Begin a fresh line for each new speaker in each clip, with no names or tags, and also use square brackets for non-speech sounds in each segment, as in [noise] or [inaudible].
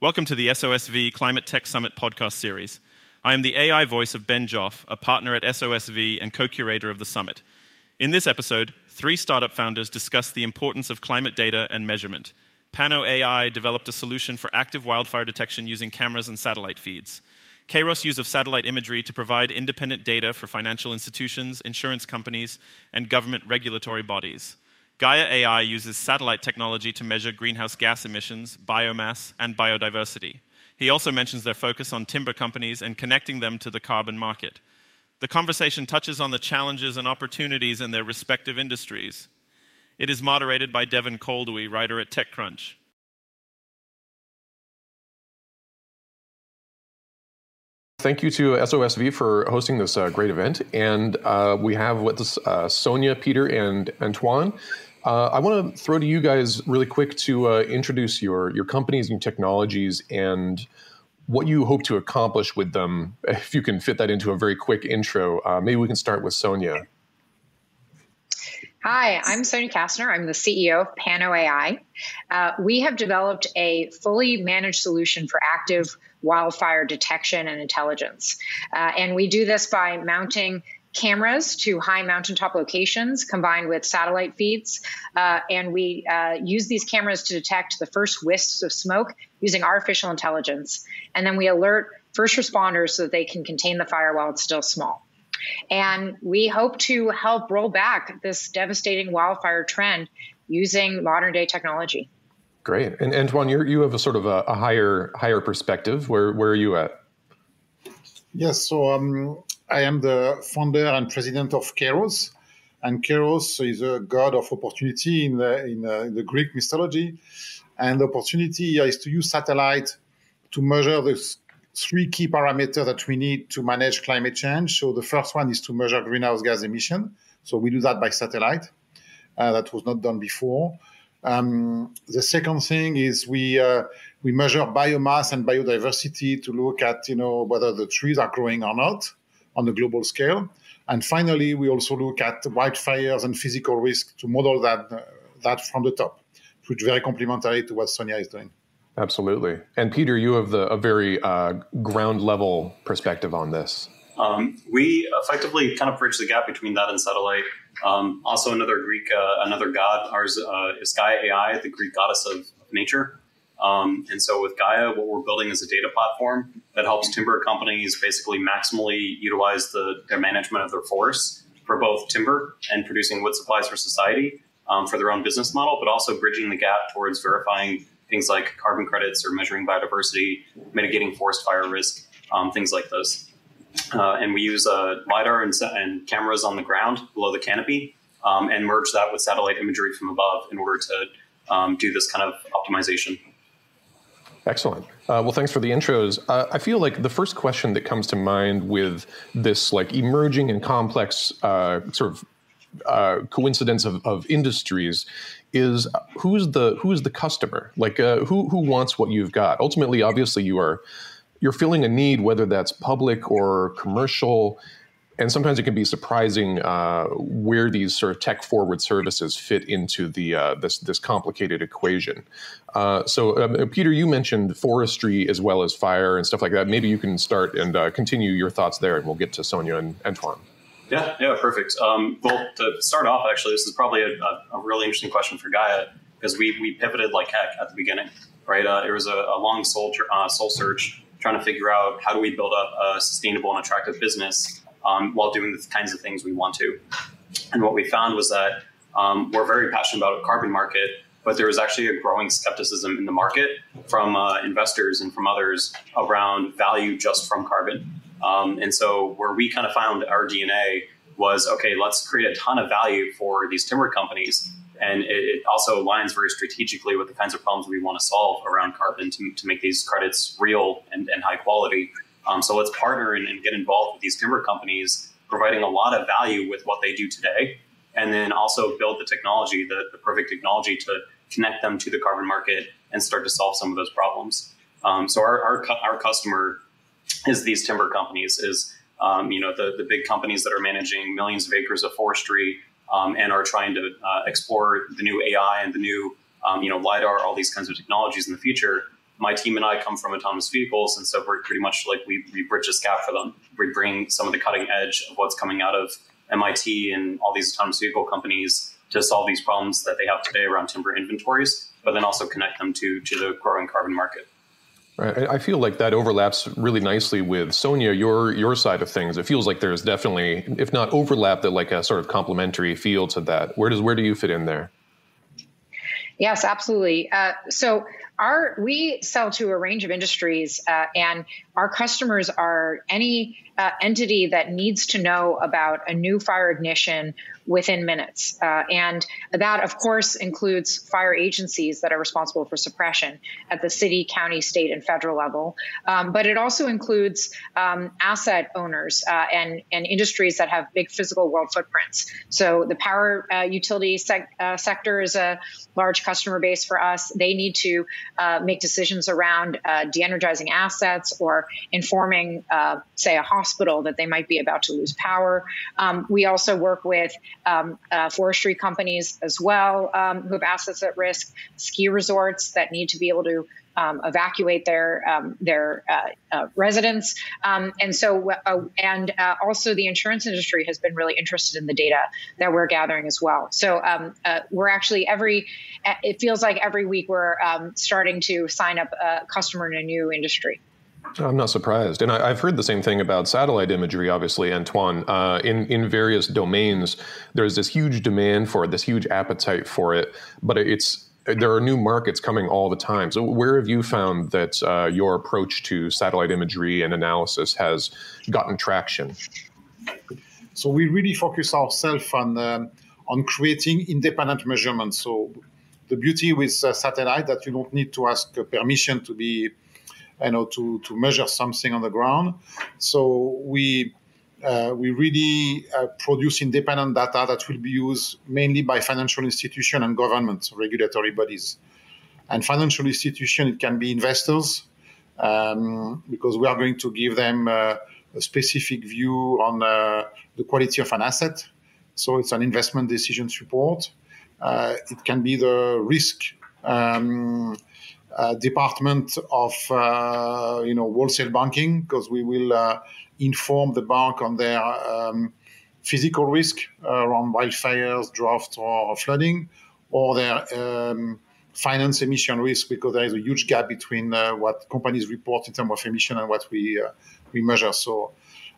Welcome to the SOSV Climate Tech Summit podcast series. I am the AI voice of Ben Joffe, a partner at SOSV and co curator of the summit. In this episode, three startup founders discuss the importance of climate data and measurement. Pano AI developed a solution for active wildfire detection using cameras and satellite feeds. Kayrros use of satellite imagery to provide independent data for financial institutions, insurance companies, and government regulatory bodies. Gaia AI uses satellite technology to measure greenhouse gas emissions, biomass, and biodiversity. He also mentions their focus on timber companies and connecting them to the carbon market. The conversation touches on the challenges and opportunities in their respective industries. It is moderated by Devin Coldewey, writer at TechCrunch.
Thank you to SOSV for hosting this uh, great event. And uh, we have with us uh, Sonia, Peter, and Antoine. Uh, I want to throw to you guys really quick to uh, introduce your your companies and technologies and what you hope to accomplish with them. If you can fit that into a very quick intro, uh, maybe we can start with Sonia.
Hi, I'm Sonia Kastner. I'm the CEO of Pano AI. Uh, we have developed a fully managed solution for active wildfire detection and intelligence. Uh, and we do this by mounting cameras to high mountaintop locations combined with satellite feeds. Uh, and we uh, use these cameras to detect the first wisps of smoke using artificial intelligence. And then we alert first responders so that they can contain the fire while it's still small. And we hope to help roll back this devastating wildfire trend using modern day technology.
Great. And Antoine, you you have a sort of a, a, higher higher perspective. Where where are you at?
Yes. So um, I am the founder and president of Kayrros. And Kairos is a god of opportunity in the, in, uh, in the Greek mythology. And opportunity is to use satellite to measure the three key parameters that we need to manage climate change. So the first one is to measure greenhouse gas emission. So we do that by satellite. Uh, that was not done before. Um, the second thing is we uh, we measure biomass and biodiversity to look at you know whether the trees are growing or not on a global scale. And finally, we also look at wildfires and physical risk to model that uh, that from the top, which is very complementary to what Sonia is doing.
Absolutely. And Peter, you have the, a very uh, ground level perspective on this.
Um, we effectively kind of bridge the gap between that and satellite. Um, also, another Greek, uh, another god, ours uh, is Gaia AI, the Greek goddess of, nature. Um, and so with Gaia, what we're building is a data platform that helps timber companies basically maximally utilize the, their management of their forests for both timber and producing wood supplies for society um, for their own business model, but also bridging the gap towards verifying things like carbon credits or measuring biodiversity, mitigating forest fire risk, um, things like those. Uh, and we use uh, LiDAR and, and, cameras on the ground below the canopy um, and merge that with satellite imagery from above in order to um, do this kind of optimization.
Excellent. Uh, well, thanks for the intros. Uh, I feel like the first question that comes to mind with this like emerging and complex uh, sort of uh, coincidence of, of, industries is who's the who's the customer? Like uh, who who wants what you've got? Ultimately, obviously, you are you're feeling a need, whether that's public or commercial and sometimes it can be surprising uh, where these sort of tech forward services fit into the uh, this this complicated equation. Uh, so, um, Peter, you mentioned forestry as well as fire and stuff like that. Maybe you can start and uh, continue your thoughts there, and we'll get to Sonia and Antoine.
Yeah, yeah, perfect. Um, well, to start off, actually, this is probably a, a, really interesting question for Gaia because we we pivoted like heck at the beginning, right? Uh, it was a, a long soul uh, soul search trying to figure out how do we build up a sustainable and attractive business um, while doing the kinds of things we want to. And what we found was that um, we're very passionate about a carbon market, but there was actually a growing skepticism in the market from uh, investors and from others around value just from carbon. Um, and so, where we kind of found our DNA was okay, let's create a ton of value for these timber companies. And it, it also aligns very strategically with the kinds of problems we want to solve around carbon to, to make these credits real and, and high quality. Um, so let's partner and, and, get involved with these timber companies, providing a lot of value with what they do today, and then also build the technology, the, the perfect technology to connect them to the carbon market and start to solve some of those problems. Um, so our, our, our customer is these timber companies, is um, you know the, the big companies that are managing millions of acres of forestry um, and are trying to uh, explore the new AI and the new um, you know lidar, all these kinds of technologies in the future my team and I come from autonomous vehicles, and so we're pretty much like we, we bridge this gap for them. We bring some of the cutting edge of what's coming out of MIT and all these autonomous vehicle companies to solve these problems that they have today around timber inventories, but then also connect them to, to the growing carbon market.
Right. I feel like that overlaps really nicely with Sonia, your your side of things. It feels like there's definitely, if not overlap, that like a sort of complementary feel to that. Where does where do you fit in there?
Yes, absolutely. Uh, so our we sell to a range of industries, uh, and our customers are any uh, entity that needs to know about a new fire ignition within minutes. Uh, and that, of course, includes fire agencies that are responsible for suppression at the city, county, state, and federal level. Um, but it also includes um, asset owners uh, and, and industries that have big physical world footprints. So the power uh, utility sec- uh, sector is a large customer base for us. They need to uh, make decisions around uh, de energizing assets or informing, say, a hospital that they might be about to lose power. Um, we also work with um, uh, forestry companies as well um, who have assets at risk, ski resorts that need to be able to um, evacuate their um, their uh, uh, residents, um, and so uh, and uh, also the insurance industry has been really interested in the data that we're gathering as well. So um, uh, we're actually every it feels like every week we're starting to sign up a customer in a new industry.
I'm not surprised, and I, have heard the same thing about satellite imagery. Obviously, Antoine, uh, in in various domains, there's this huge demand for it, this huge appetite for it, but it's there are new markets coming all the time. So, where have you found that uh, your approach to satellite imagery and analysis has gotten traction?
So, we really focus ourselves on um, on creating independent measurements. So, the beauty with uh, satellite that you don't need to ask permission to be you know, to, to measure something on the ground. So we uh, we really uh, produce independent data that will be used mainly by financial institutions and government regulatory bodies. And financial institution, it can be investors, um, because we are going to give them uh, a specific view on uh, the quality of an asset. So it's an investment decision support. Uh, it can be the risk um, uh, department of uh, you know wholesale banking because we will uh, inform the bank on their um, physical risk around wildfires, drought, or flooding, or their um, finance emission risk because there is a huge gap between uh, what companies report in terms of emission and what we uh, we measure. So,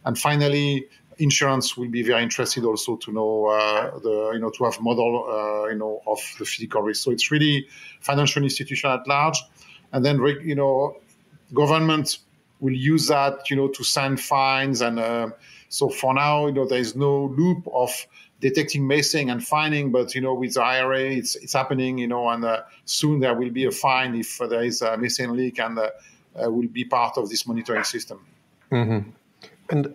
and finally, insurance will be very interested also to know uh, the you know to have model uh, you know of the physical risk. So it's really financial institution at large, and then you know government will use that you know to send fines and uh, so for now you know there is no loop of detecting missing and fining but you know with the IRA it's, it's happening you know and uh, soon there will be a fine if there is a missing leak and uh, uh, will be part of this monitoring system.
Mm-hmm. And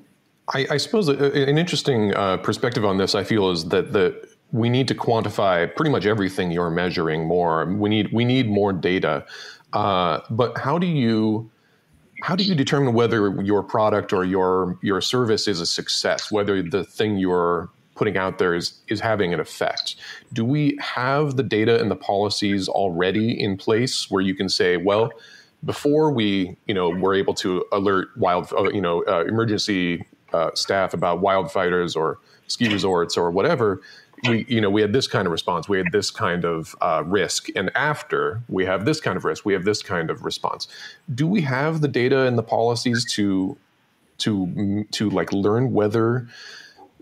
I, I suppose an interesting uh, perspective on this, I feel, is that the we need to quantify pretty much everything you're measuring more. We need we need more data. Uh, but how do you how do you determine whether your product or your your service is a success? Whether the thing you're putting out there is is having an effect? Do we have the data and the policies already in place where you can say, well, before we you know were able to alert wild uh, you know uh, emergency uh, staff about wildfires or ski resorts or whatever, we you know we had this kind of response, we had this kind of uh, risk, and after we have this kind of risk, we have this kind of response. Do we have the data and the policies to to to like learn whether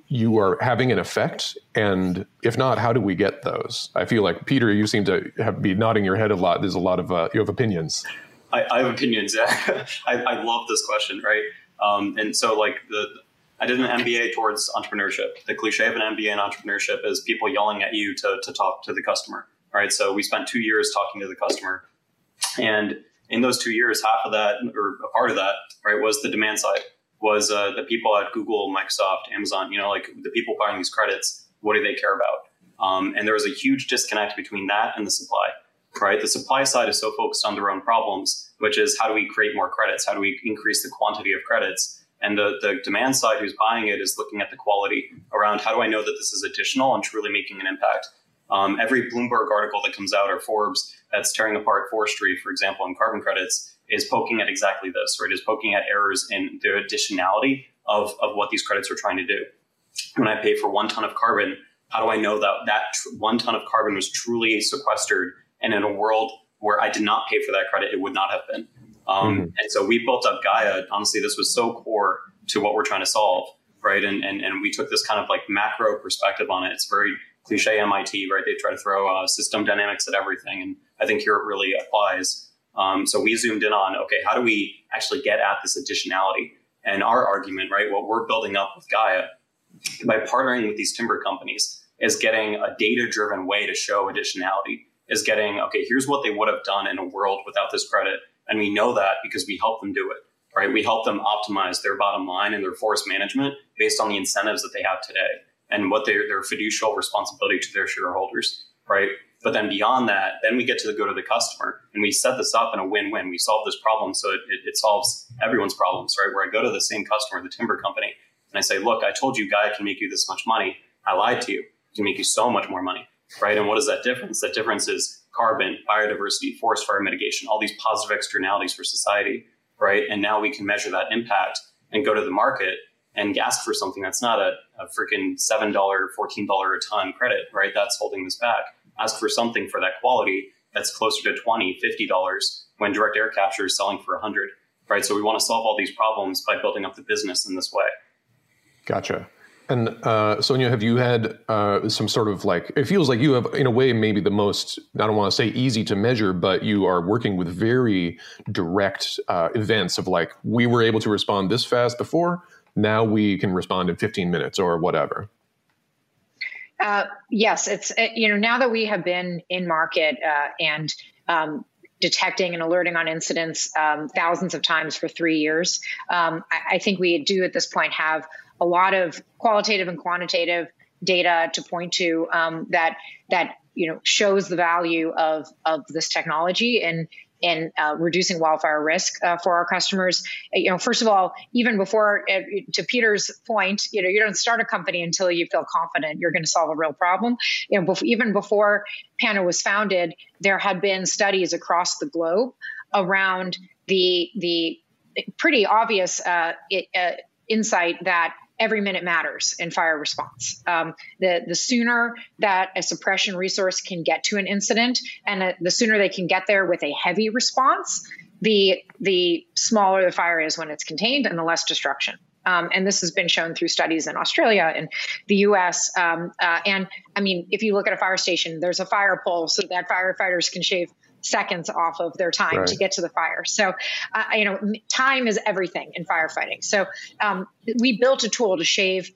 you are having an effect? And if not how do we get those? I feel like peter you seem to have be nodding your head a lot. There's a lot of uh, you have opinions.
I, I, have opinions. Yeah [laughs] I, I, love this question right um, and so like the I did an MBA towards entrepreneurship. The cliche of an MBA in entrepreneurship is people yelling at you to, to talk to the customer. Right. So we spent two years talking to the customer. And in those two years, half of that or a part of that, right, was the demand side, was uh, the people at Google, Microsoft, Amazon, you know, like the people buying these credits, what do they care about? Um, and there was a huge disconnect between that and the supply, right? The supply side is so focused on their own problems, which is how do we create more credits? How do we increase the quantity of credits? And the, the demand side who's buying it is looking at the quality around how do I know that this is additional and truly making an impact. Um, every Bloomberg article that comes out or Forbes that's tearing apart forestry, for example, in carbon credits, is poking at exactly this, right? Is poking at errors in the additionality of, of what these credits are trying to do. When I pay for one ton of carbon, how do I know that that tr- one ton of carbon was truly sequestered? And in a world where I did not pay for that credit, it would not have been. Um, mm-hmm. And so we built up Gaia. Honestly, this was so core to what we're trying to solve, right? And, and, and we took this kind of like macro perspective on it. It's very cliche MIT, right? They try to throw uh, system dynamics at everything. And I think here it really applies. Um, so we zoomed in on, okay, how do we actually get at this additionality? And our argument, right, what we're building up with Gaia by partnering with these timber companies is getting a data driven way to show additionality, is getting, okay, here's what they would have done in a world without this credit. And we know that because we help them do it, right? We help them optimize their bottom line and their forest management based on the incentives that they have today and what their, their fiducial responsibility to their shareholders, right? But then beyond that, then we get to the go to the customer and we set this up in a win-win. We solve this problem so it, it, it solves everyone's problems, right? Where I go to the same customer, the timber company, and I say, look, I told you Gaia can make you this much money. I lied to you. Can make you so much more money, right? And what is that difference? That difference is carbon, biodiversity, forest fire mitigation, all these positive externalities for society, right? And now we can measure that impact and go to the market and ask for something that's not a, a freaking $7, $14 a ton credit, right? That's holding this back. Ask for something for that quality that's closer to $20, $50 when direct air capture is selling for 100 right? So we want to solve all these problems by building up the business in this way.
Gotcha. And uh, Sonia, have you had uh, some sort of like? It feels like you have, in a way, maybe the most. I don't want to say easy to measure, but you are working with very direct uh, events of like, we were able to respond this fast before. Now we can respond in 15 minutes or whatever.
Uh, yes, it's uh, you know now that we have been in market uh, and um, detecting and alerting on incidents um, thousands of times for three years. Um, I, I, think we do at this point have a lot of qualitative and quantitative data to point to um, that that you know shows the value of of this technology and in uh, reducing wildfire risk uh, for our customers. Uh, you know, first of all, even before, uh, to Peter's point, you know, you don't start a company until you feel confident you're going to solve a real problem. You know, before, even before Pano was founded, there had been studies across the globe around the the pretty obvious uh, it, uh, insight that every minute matters in fire response. Um, the the sooner that a suppression resource can get to an incident, and the sooner they can get there with a heavy response, the the smaller the fire is when it's contained, and the less destruction. Um, and this has been shown through studies in Australia and the U.S. Um, uh, and I mean, if you look at a fire station, there's a fire pole so that firefighters can shave seconds off of their time right. to get to the fire. So, uh, you know, time is everything in firefighting. So, um, we built a tool to shave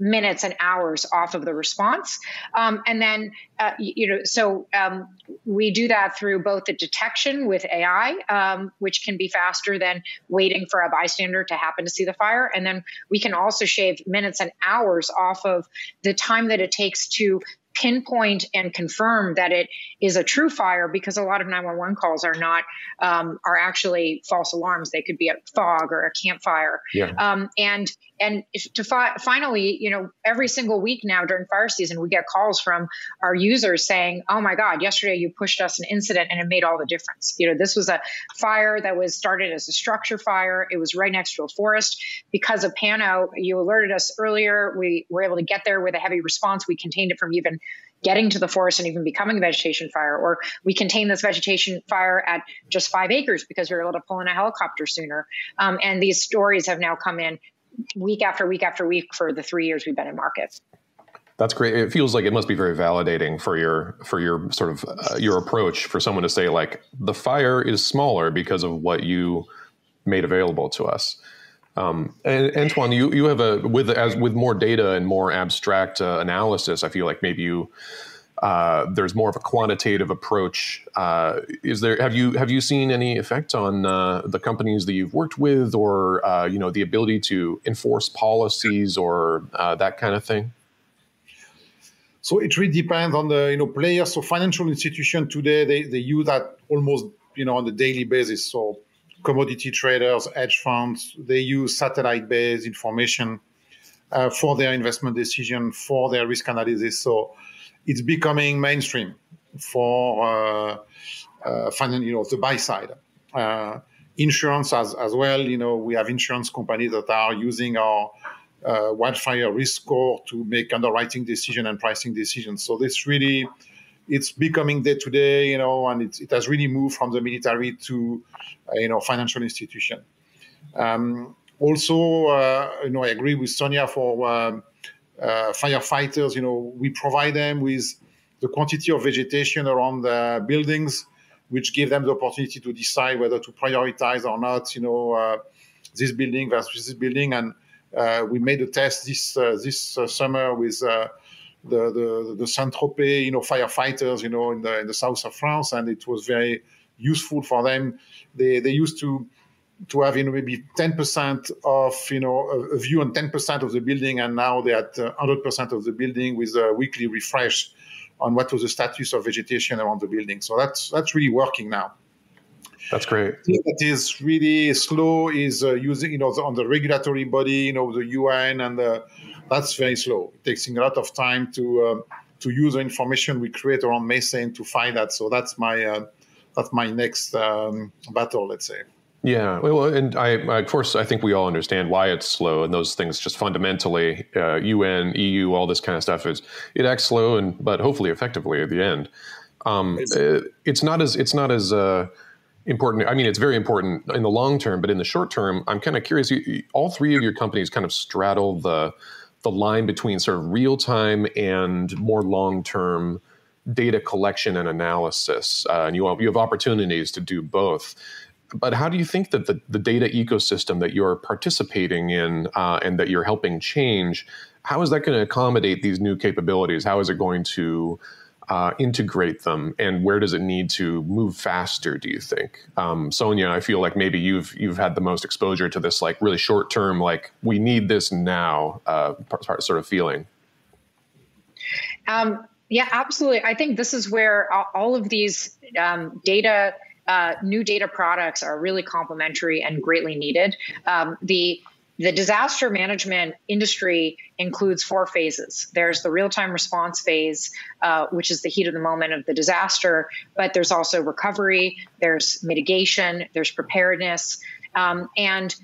minutes and hours off of the response. Um, and then, uh, you know, so um, we do that through both the detection with AI, um, which can be faster than waiting for a bystander to happen to see the fire. And then we can also shave minutes and hours off of the time that it takes to pinpoint and confirm that it is a true fire because a lot of 911 calls are not um, are actually false alarms they could be a fog or a campfire yeah. um, and and to fi- finally you know every single week now during fire season we get calls from our users saying oh my god yesterday you pushed us an incident and it made all the difference. You know this was a fire that was started as a structure fire. It was right next to a forest. Because of pano you alerted us earlier we were able to get there with a heavy response. We contained it from even getting to the forest and even becoming a vegetation fire, or we contain this vegetation fire at just five acres because we were able to pull in a helicopter sooner. Um, and these stories have now come in week after week after week for the three years we've been in market.
That's great. It feels like it must be very validating for your for your sort of uh, your approach for someone to say like the fire is smaller because of what you made available to us. Um, and Antoine, you, you have a with as with more data and more abstract uh, analysis. I feel like maybe you uh, there's more of a quantitative approach. Uh, is there have you have you seen any effect on uh, the companies that you've worked with, or uh, you know the ability to enforce policies or uh, that kind of thing?
So it really depends on the you know players. So financial institution today they, they use that almost you know on a daily basis. So commodity traders, hedge funds, they use satellite based information for their investment decision, for their risk analysis. So it's becoming mainstream for uh, uh, you know, the buy side. Uh, insurance as, as well. You know, we have insurance companies that are using our uh, wildfire risk score to make underwriting decision and pricing decisions. So this really, it's becoming day to day, you know, and it, it has really moved from the military to, uh, you know, financial institution. Um, also, uh, you know, I agree with Sonia for um, uh, firefighters. You know, we provide them with the quantity of vegetation around the buildings, which give them the opportunity to decide whether to prioritize or not. You know, uh, this building versus this building, and uh, we made a test this uh, this uh, summer with. the the the Saint-Tropez, you know, firefighters, you know, in the in the south of France, and it was very useful for them. They they used to to have you know maybe 10% of you know a, view on 10% of the building and now they're at 100% of the building with a weekly refresh on what was the status of vegetation around the building. So that's that's really working now.
That's great.
It is really slow is uh, using you know on the regulatory body you know the un and the, that's very slow. It takes a lot of time to um, to use the information we create around methane to find that. So that's my uh, that's my next um, battle let's say
yeah, well, and I, of course, I think we all understand why it's slow, and those things just fundamentally, uh, UN, EU, all this kind of stuff is it acts slow, and but hopefully effectively at the end. Um, it's, uh, it's not as it's not as uh, important. I mean, it's very important in the long term, but in the short term, I'm kind of curious. You, all three of your companies kind of straddle the the line between sort of real time and more long term data collection and analysis, uh, and you have, you have opportunities to do both but how do you think that the, the data ecosystem that you're participating in uh, and that you're helping change how is that going to accommodate these new capabilities? How is it going to uh, integrate them? And where does it need to move faster do you think? Um, sonia i feel like maybe you've you've had the most exposure to this like really short term like we need this now uh, sort of feeling.
Um, yeah absolutely. I think this is where all of these um, data uh, new data products are really complementary and greatly needed. Um, the the disaster management industry includes four phases. There's the real time response phase, uh, which is the heat of the moment of the disaster, but there's also recovery, there's mitigation, there's preparedness. Um, and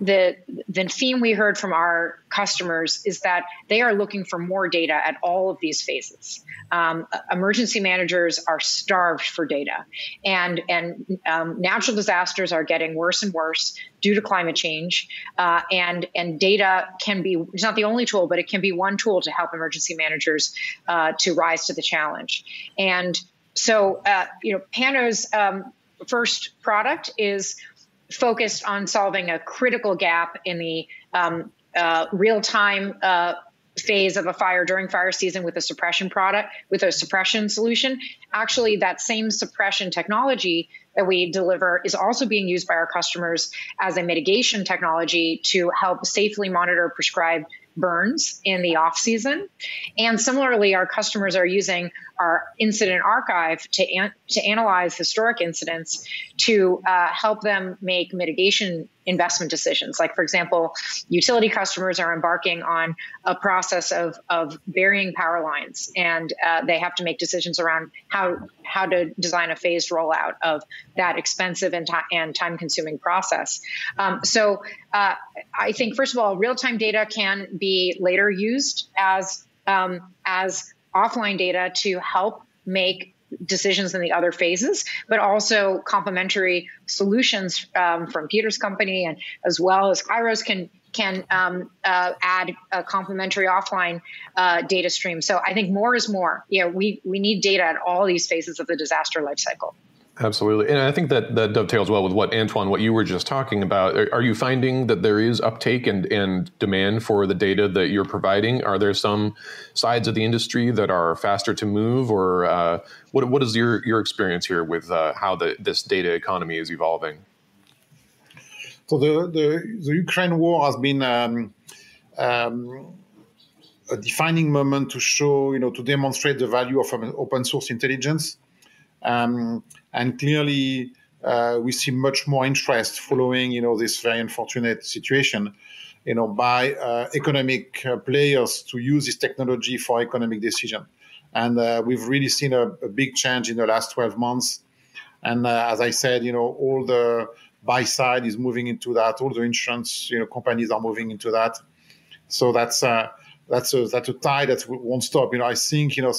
the the theme we heard from our customers is that they are looking for more data at all of these phases. Um, emergency managers are starved for data, and and um, natural disasters are getting worse and worse due to climate change. Uh, and and data can be it's not the only tool, but it can be one tool to help emergency managers uh, to rise to the challenge. And so, uh, you know, Pano's um, first product is focused on solving a critical gap in the um, uh, real time uh, phase of a fire during fire season with a suppression product with a suppression solution actually that same suppression technology that we deliver is also being used by our customers as a mitigation technology to help safely monitor prescribed burns in the off season. And similarly, our customers are using our incident archive to, an- to analyze historic incidents to uh, help them make mitigation investment decisions. Like, for example, utility customers are embarking on a process of, of burying power lines, and uh, they have to make decisions around how, how to design a phased rollout of that expensive and, t- and time consuming process. Um, so, uh, I think, first of all, real time data can be later used as, um, as offline data to help make decisions in the other phases, but also complementary solutions um, from Peter's company and as well as Kayrros can can um, uh, add a complementary offline uh, data stream. So I think more is more. Yeah, we we need data at all these phases of the disaster lifecycle.
Absolutely. And I think that, that dovetails well with what Antoine, what you were just talking about. Are, are, you finding that there is uptake and, and demand for the data that you're providing? Are there some sides of the industry that are faster to move or uh, what, what is your, your experience here with uh, how the, this data economy is evolving?
So the, the, the Ukraine war has been um, um, a defining moment to show, you know, to demonstrate the value of open source intelligence. Um, and clearly, uh, we see much more interest following, you know, this very unfortunate situation. you know, by uh, economic uh, players to use this technology for economic decision. And uh, we've really seen a, a, big change in the last 12 months. And uh, as I said, you know, all the buy side is moving into that. All the insurance, you know, companies are moving into that. So that's uh, that's a that's a tide that won't stop. You know, I think you know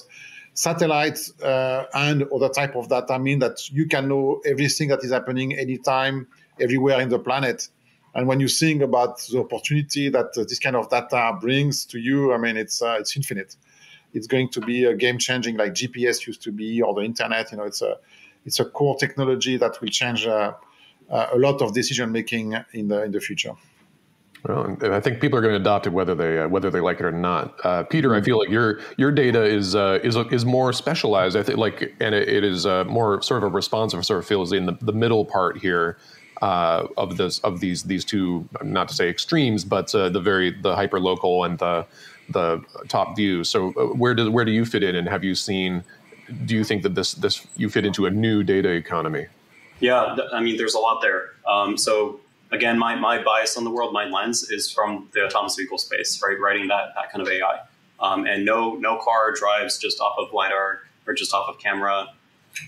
satellites uh, and other type of data mean that you can know everything that is happening anytime, everywhere in the planet. And when you think about the opportunity that uh, this kind of data brings to you, I mean, it's uh, it's infinite. It's going to be a game changing, like GPS used to be, or the internet. You know, it's a it's a core technology that will change uh, uh, a lot of decision making in the in the future.
Well, and I think people are going to adopt it whether they uh, whether they like it or not. Uh, Peter, I feel like your your data is uh, is is more specialized. I think like and it, it is uh, more sort of a responsive sort of feels in the, the middle part here uh, of this of these these two not to say extremes, but uh, the very the hyper local and the the top view. So where do where do you fit in, and have you seen? Do you think that this this you fit into a new data economy?
Yeah, I mean, there's a lot there. Um, so again, my, my bias on the world, my lens is from the autonomous vehicle space, right? Writing that, that kind of AI. Um, and no, no car drives just off of LiDAR or just off of camera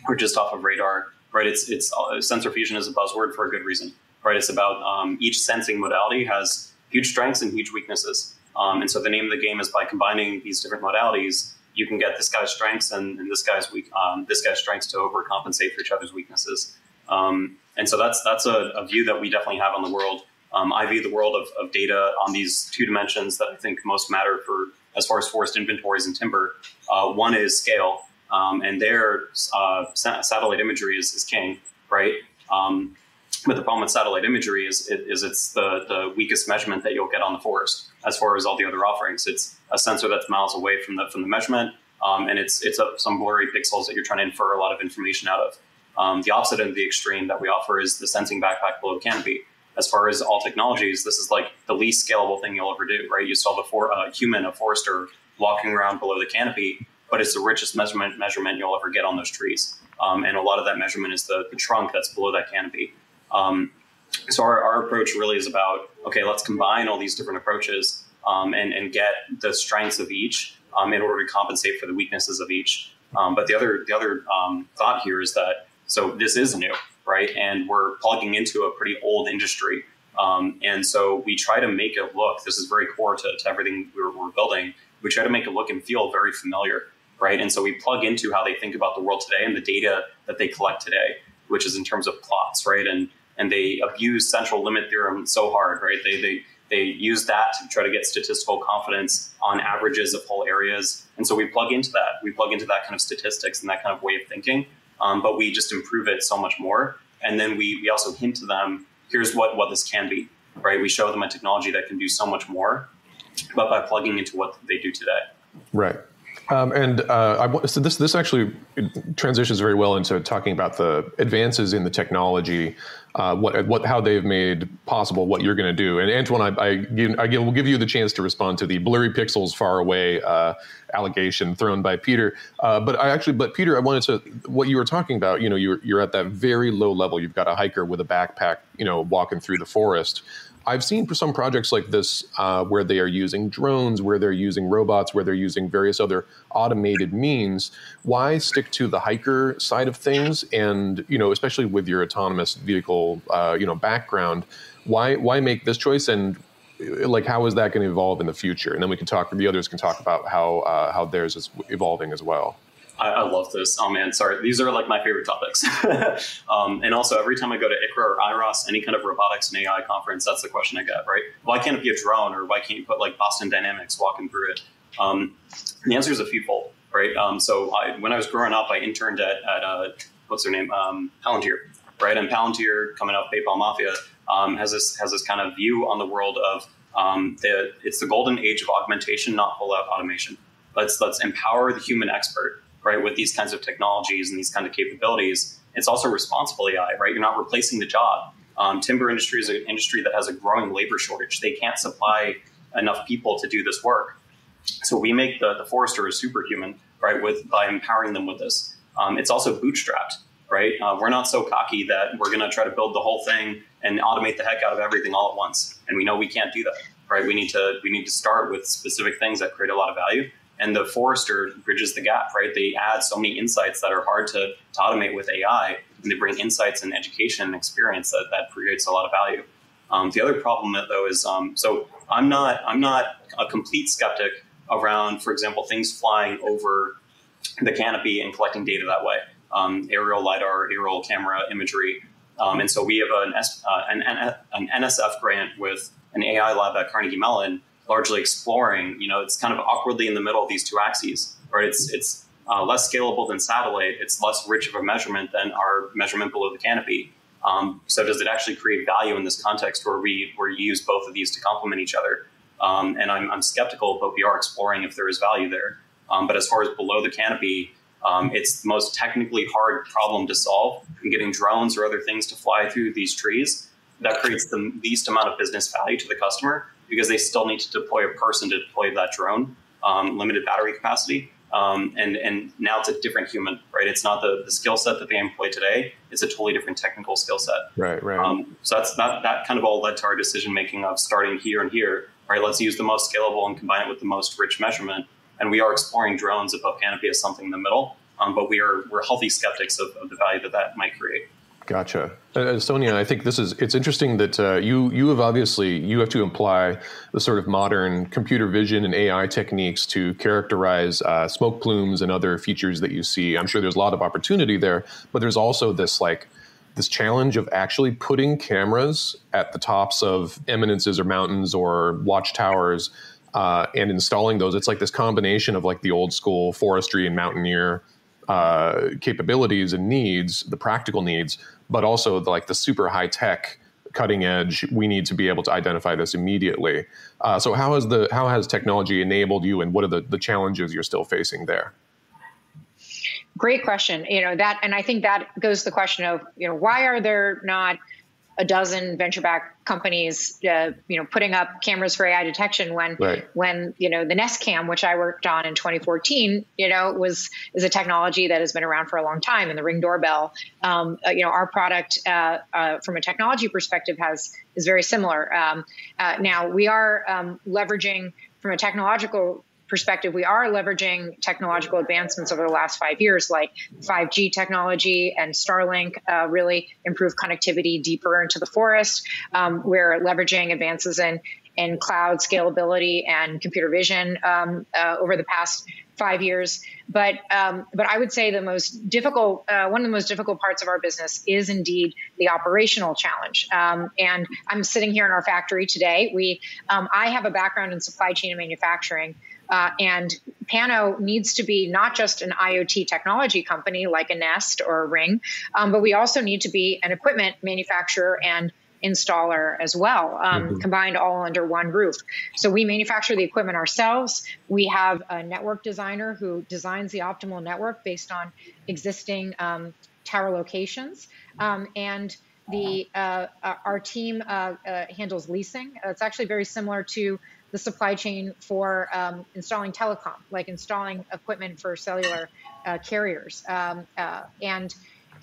or just off of radar, right? It's, it's uh, sensor fusion is a buzzword for a good reason, right? It's about um, each sensing modality has huge strengths and huge weaknesses. Um, and so the name of the game is by combining these different modalities, you can get this guy's strengths and, and this guy's weak, um, this guy's strengths to overcompensate for each other's weaknesses. Um, and so that's that's a, a, view that we definitely have on the world. Um, I view the world of, of, data on these two dimensions that I think most matter for as far as forest inventories and timber. Uh, one is scale, um, and there uh, sa- satellite imagery is, is king, right? Um, but the problem with satellite imagery is, is it's the, the weakest measurement that you'll get on the forest as far as all the other offerings. It's a sensor that's miles away from the from the measurement, um, and it's it's a, some blurry pixels that you're trying to infer a lot of information out of. Um, the opposite end of the extreme that we offer is the sensing backpack below canopy. As far as all technologies, this is like the least scalable thing you'll ever do, right? You saw the for, uh, human, a forester, walking around below the canopy, but it's the richest measurement measurement you'll ever get on those trees. Um, and a lot of that measurement is the, the trunk that's below that canopy. Um, so our, our approach really is about okay, let's combine all these different approaches um, and, and get the strengths of each um, in order to compensate for the weaknesses of each. Um, but the other the other um, thought here is that so this is new, right? And we're plugging into a pretty old industry. Um, and so we try to make it look, this is very core to, to everything we're, we're, building. We try to make it look and feel very familiar, right? And so we plug into how they think about the world today and the data that they collect today, which is in terms of plots, right? And and they abuse central limit theorem so hard, right? They, they, they use that to try to get statistical confidence on averages of whole areas. And so we plug into that. We plug into that kind of statistics and that kind of way of thinking um, but we just improve it so much more. And then we, we also hint to them, here's what, what this can be, right? We show them a technology that can do so much more, but by plugging into what they do today.
Right. Um, and uh, I, so this this actually transitions very well into talking about the advances in the technology, uh, what what how they've made possible what you're going to do. And Antoine, I, I, I, will give you the chance to respond to the blurry pixels far away uh, allegation thrown by Peter. Uh, but I actually, but Peter, I wanted to what you were talking about. You know, you're you're at that very low level. You've got a hiker with a backpack, you know, walking through the forest. I've seen for some projects like this uh, where they are using drones, where they're using robots, where they're using various other automated means. Why stick to the hiker side of things? And you know, especially with your autonomous vehicle, uh, you know, background, why why make this choice? And like, how is that going to evolve in the future? And then we can talk. The others can talk about how uh, how theirs is evolving as well.
I, I, love this. Oh man, sorry. These are like my favorite topics. [laughs] um, and also, every time I go to ICRA or IROS, any kind of robotics and AI conference, that's the question I get, right? Why can't it be a drone, or why can't you put like Boston Dynamics walking through it? Um, the answer is a fewfold, right? Um, so I, when I was growing up, I interned at, at uh, what's their name, um, Palantir, right? And Palantir, coming up, PayPal Mafia, um, has this has this kind of view on the world of um, the, it's the golden age of augmentation, not full out automation. Let's let's empower the human expert right, with these kinds of technologies and these kind of capabilities. It's also responsible AI, right? You're not replacing the job. Um, timber industry is an industry that has a growing labor shortage. They can't supply enough people to do this work. So we make the, the forester a superhuman, right, with by empowering them with this. Um, it's also bootstrapped, right? Uh, we're not so cocky that we're going to try to build the whole thing and automate the heck out of everything all at once. And we know we can't do that, right? We need to we need to start with specific things that create a lot of value. And the forester bridges the gap, right? They add so many insights that are hard to, to automate with AI, and they bring insights and education and experience that, that creates a lot of value. Um, the other problem though is um, so I'm not I'm not a complete skeptic around, for example, things flying over the canopy and collecting data that way. Um, aerial lidar, aerial camera imagery, um, and so we have an, uh, an, an, NSF grant with an AI lab at Carnegie Mellon, largely exploring. You know, it's kind of awkwardly in the middle of these two axes, right? It's it's uh, less scalable than satellite. It's less rich of a measurement than our measurement below the canopy. Um, so does it actually create value in this context where we where you use both of these to complement each other? Um, and I'm, I'm, skeptical, but we are exploring if there is value there. Um, but as far as below the canopy, um, it's the most technically hard problem to solve. And getting drones or other things to fly through these trees that creates the least amount of business value to the customer because they still need to deploy a person to deploy that drone, um, limited battery capacity. Um, and and now it's a different human, right? It's not the, the skill set that they employ today. It's a totally different technical skill set.
Right, right. Um,
so that's that that kind of all led to our decision making of starting here and here. Right, let's use the most scalable and combine it with the most rich measurement. And we are exploring drones above canopy as something in the middle. Um, but we are we're healthy skeptics of, of the value that that might create.
Gotcha, uh, Sonia. I think this is it's interesting that uh, you you have obviously you have to apply the sort of modern computer vision and AI techniques to characterize uh, smoke plumes and other features that you see. I'm sure there's a lot of opportunity there, but there's also this like this challenge of actually putting cameras at the tops of eminences or mountains or watchtowers uh, and installing those. It's like this combination of like the old school forestry and mountaineer uh, capabilities and needs, the practical needs, but also like the super high tech cutting edge we need to be able to identify this immediately. Uh, so how has the how has technology enabled you and what are the, the challenges you're still facing there?
Great question. You know that and i think that goes to the question of you know why are there not a dozen venture-backed companies, uh, you know, putting up cameras for AI detection when right. when you know the Nest Cam, which I worked on in 2014, you know, was is a technology that has been around for a long time, and the Ring doorbell, um, uh, you know, our product uh, uh from a technology perspective has is very similar. Um, uh, now we are um, leveraging from a technological perspective, we are leveraging technological advancements over the last five years, like 5G technology and Starlink, uh, really improve connectivity deeper into the forest. Um, we're leveraging advances in in cloud scalability and computer vision um, uh, over the past five years. But um, but I would say the most difficult, uh, one of the most difficult parts of our business is indeed the operational challenge. Um, and I'm sitting here in our factory today. We um, I have a background in supply chain and manufacturing. Uh, and Pano needs to be not just an IoT technology company like a Nest or a Ring, um, but we also need to be an equipment manufacturer and installer as well, um, mm-hmm. combined all under one roof. So we manufacture the equipment ourselves. We have a network designer who designs the optimal network based on existing um, tower locations. Um, and the uh, our team uh, uh, handles leasing. It's actually very similar to the supply chain for um, installing telecom, like installing equipment for cellular uh, carriers. Um, uh, and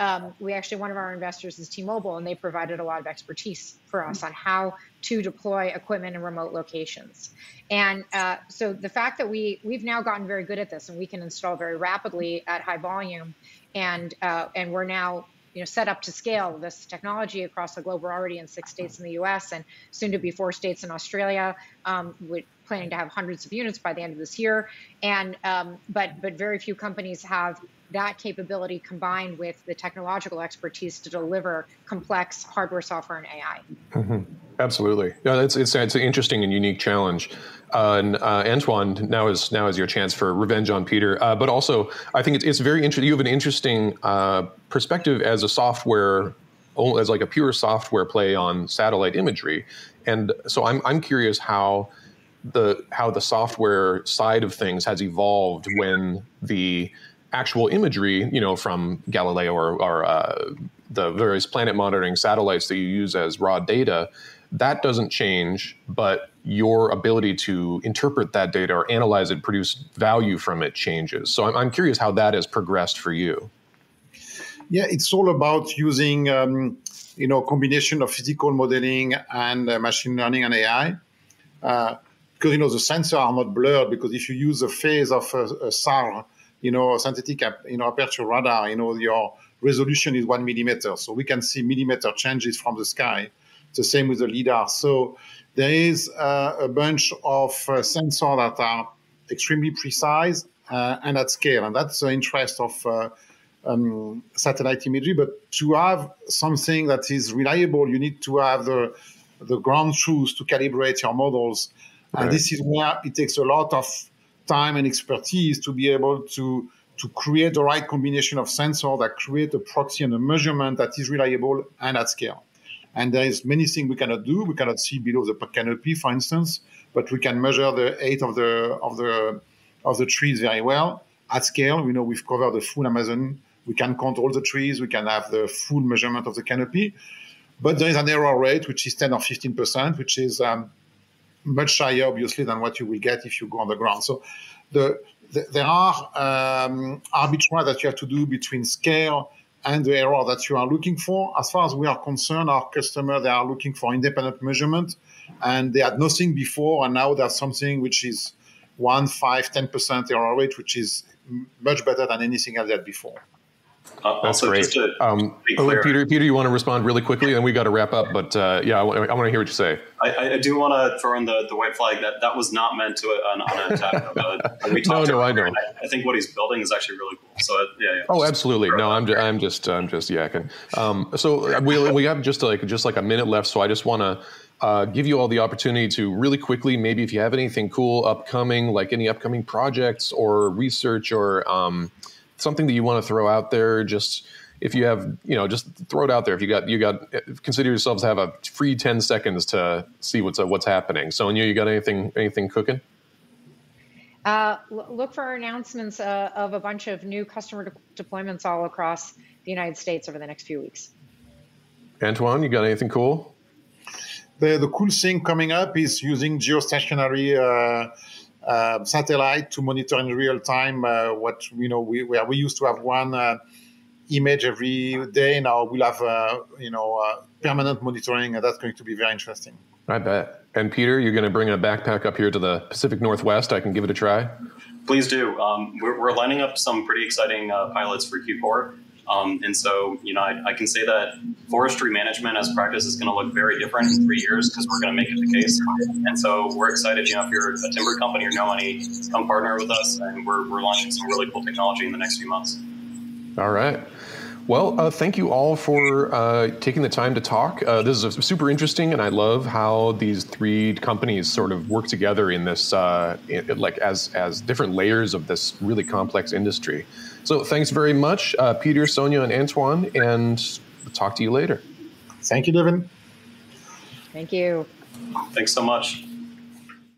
um, we actually, one of our investors is T Mobile, and they provided a lot of expertise for us on how to deploy equipment in remote locations. And uh, so the fact that we, we've now gotten very good at this and we can install very rapidly at high volume, and, uh, and we're now you know, set up to scale this technology across the globe. We're already in six states in the U.S. and soon to be four states in Australia. Um, we're planning to have hundreds of units by the end of this year. And um, but but very few companies have that capability combined with the technological expertise to deliver complex hardware, software, and AI.
Mm-hmm. Absolutely, yeah, it's, it's it's an interesting and unique challenge. Uh, and uh, Antoine, now is now is your chance for revenge on Peter. Uh, but also, I think it's, it's very interesting. You have an interesting uh, perspective as a software, as like a pure software play on satellite imagery. And so I'm I'm curious how the how the software side of things has evolved when the actual imagery, you know, from Galileo or, or uh, the various planet monitoring satellites that you use as raw data, that doesn't change, but your ability to interpret that data or analyze it, produce value from it changes. So I'm, I'm curious how that has progressed for you.
Yeah, it's all about using, um, you know, combination of physical modeling and uh, machine learning and AI uh, because you know the sensors are not blurred because if you use the phase of a, a SAR, you know, synthetic you know aperture radar, you know your resolution is one millimeter, so we can see millimeter changes from the sky. It's the same with the lidar. So there is uh, a bunch of uh, sensors that are extremely precise uh, and at scale, and that's the interest of uh, um, satellite imagery. But to have something that is reliable, you need to have the the ground truth to calibrate your models, right. and this is where it takes a lot of time and expertise to be able to to create the right combination of sensor that create a proxy and a measurement that is reliable and at scale. And there is many things we cannot do. We cannot see below the canopy, for instance, but we can measure the height of the of the of the trees very well at scale. We know we've covered the full Amazon we can control the trees. We can have the full measurement of the canopy. But there is an error rate, which is 10 or 15%, which is um, much higher, obviously, than what you will get if you go on the ground. So the, the, there are um, arbitrage that you have to do between scale and the error that you are looking for. As far as we are concerned, our customer, they are looking for independent measurement and they had nothing before. And now they have something which is 1, 5, 10% error rate, which is much better than anything else they had before.
Uh, That's great. Um, oh, Peter, Peter, you want to respond really quickly, and we got to wrap up. But uh, yeah, I, want to hear what you say.
I, I, do want to throw in the, the white flag that that was not meant to uh, on, on an attack. Uh, [laughs] we
no, no, I know.
I, I, think what he's building is actually really cool. So yeah, yeah.
Oh, absolutely. No, I'm just, I'm just I'm just yakking. Um, so we we have just like just like a minute left. So I just want to. Uh, give you all the opportunity to really quickly, maybe if you have anything cool upcoming, like any upcoming projects or research or um, something that you want to throw out there, just if you have, you know, just throw it out there. If you got, you got, consider yourselves have a free ten seconds to see what's uh, what's happening. Sonia, you got anything anything cooking?
Uh, look for announcements uh, of a bunch of new customer de- deployments all across the United States over the next few weeks.
Antoine, you got anything cool?
The, the cool thing coming up is using geostationary uh, uh, satellite to monitor in real time uh, what you know we where we used to have one uh, image every day. Now we'll have uh, you know uh, permanent monitoring and that's going to be very interesting.
I bet. And peter you're going to bring a backpack up here to the pacific northwest. I can give it a try.
Please do. Um, we're, we're, lining up some pretty exciting uh, pilots for q4 um, and so, you know, I, I, can say that forestry management as practice is going to look very different in three years because we're going to make it the case. And so we're excited, you know, if you're a timber company or know any, come partner with us. And we're, we're launching some really cool technology in the next few months.
All right. Well, uh, thank you all for uh, taking the time to talk. Uh, this is super interesting, and I love how these three companies sort of work together in this, uh, in, like as as different layers of this really complex industry. So thanks very much, uh, Peter, Sonia, and Antoine, and we'll talk to you later.
Thank you, Devin.
Thank you.
Thanks so much.